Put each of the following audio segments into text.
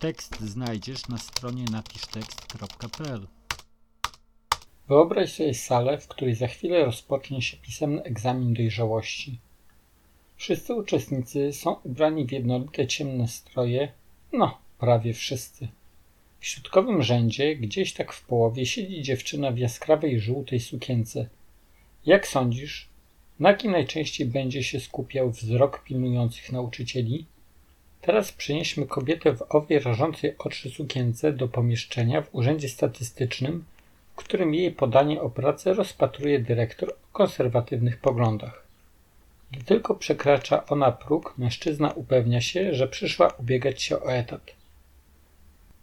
Tekst znajdziesz na stronie napisztekst.pl. Wyobraź sobie salę, w której za chwilę rozpocznie się pisemny egzamin dojrzałości. Wszyscy uczestnicy są ubrani w jednolite ciemne stroje, no, prawie wszyscy. W środkowym rzędzie, gdzieś tak w połowie, siedzi dziewczyna w jaskrawej żółtej sukience. Jak sądzisz, na kim najczęściej będzie się skupiał wzrok pilnujących nauczycieli? Teraz przenieśmy kobietę w owej rażącej oczy sukience do pomieszczenia w urzędzie statystycznym, w którym jej podanie o pracę rozpatruje dyrektor o konserwatywnych poglądach. Gdy tylko przekracza ona próg, mężczyzna upewnia się, że przyszła ubiegać się o etat.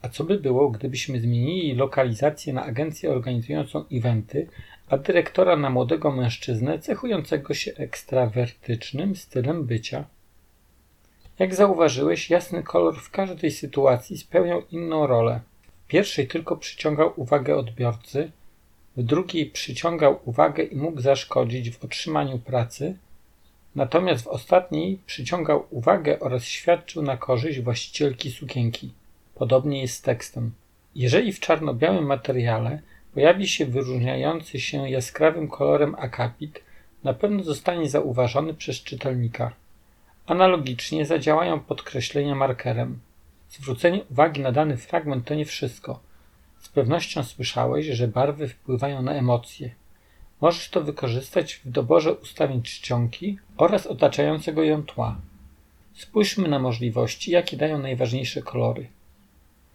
A co by było, gdybyśmy zmienili lokalizację na agencję organizującą eventy, a dyrektora na młodego mężczyznę cechującego się ekstrawertycznym stylem bycia? Jak zauważyłeś, jasny kolor w każdej sytuacji spełniał inną rolę. W pierwszej tylko przyciągał uwagę odbiorcy, w drugiej przyciągał uwagę i mógł zaszkodzić w otrzymaniu pracy, natomiast w ostatniej przyciągał uwagę oraz świadczył na korzyść właścicielki sukienki. Podobnie jest z tekstem. Jeżeli w czarno-białym materiale pojawi się wyróżniający się jaskrawym kolorem akapit, na pewno zostanie zauważony przez czytelnika. Analogicznie zadziałają podkreślenia markerem. Zwrócenie uwagi na dany fragment to nie wszystko. Z pewnością słyszałeś, że barwy wpływają na emocje. Możesz to wykorzystać w doborze ustawień czcionki oraz otaczającego ją tła. Spójrzmy na możliwości, jakie dają najważniejsze kolory.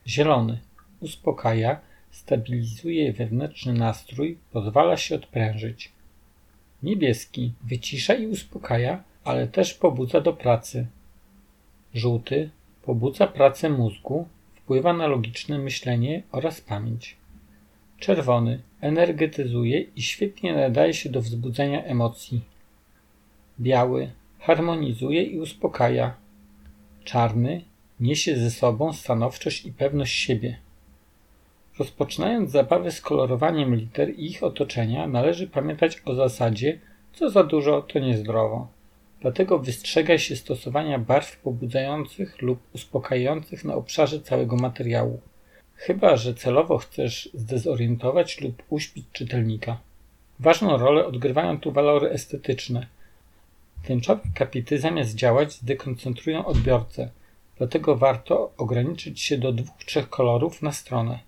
Zielony uspokaja, stabilizuje wewnętrzny nastrój, pozwala się odprężyć. Niebieski wycisza i uspokaja, ale też pobudza do pracy. Żółty pobudza pracę mózgu, wpływa na logiczne myślenie oraz pamięć. Czerwony energetyzuje i świetnie nadaje się do wzbudzania emocji. Biały harmonizuje i uspokaja. Czarny niesie ze sobą stanowczość i pewność siebie. Rozpoczynając zabawę z kolorowaniem liter i ich otoczenia, należy pamiętać o zasadzie, co za dużo, to niezdrowo. Dlatego wystrzegaj się stosowania barw pobudzających lub uspokajających na obszarze całego materiału. Chyba, że celowo chcesz zdezorientować lub uśpić czytelnika. Ważną rolę odgrywają tu walory estetyczne. Tęczowe kapity zamiast działać zdekoncentrują odbiorcę, dlatego warto ograniczyć się do dwóch, trzech kolorów na stronę.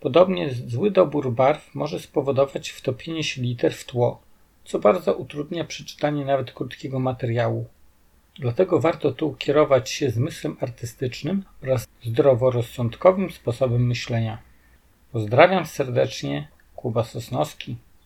Podobnie zły dobór barw może spowodować wtopienie się liter w tło, co bardzo utrudnia przeczytanie nawet krótkiego materiału. Dlatego warto tu kierować się zmysłem artystycznym oraz zdroworozsądkowym sposobem myślenia. Pozdrawiam serdecznie, Kuba Sosnowski.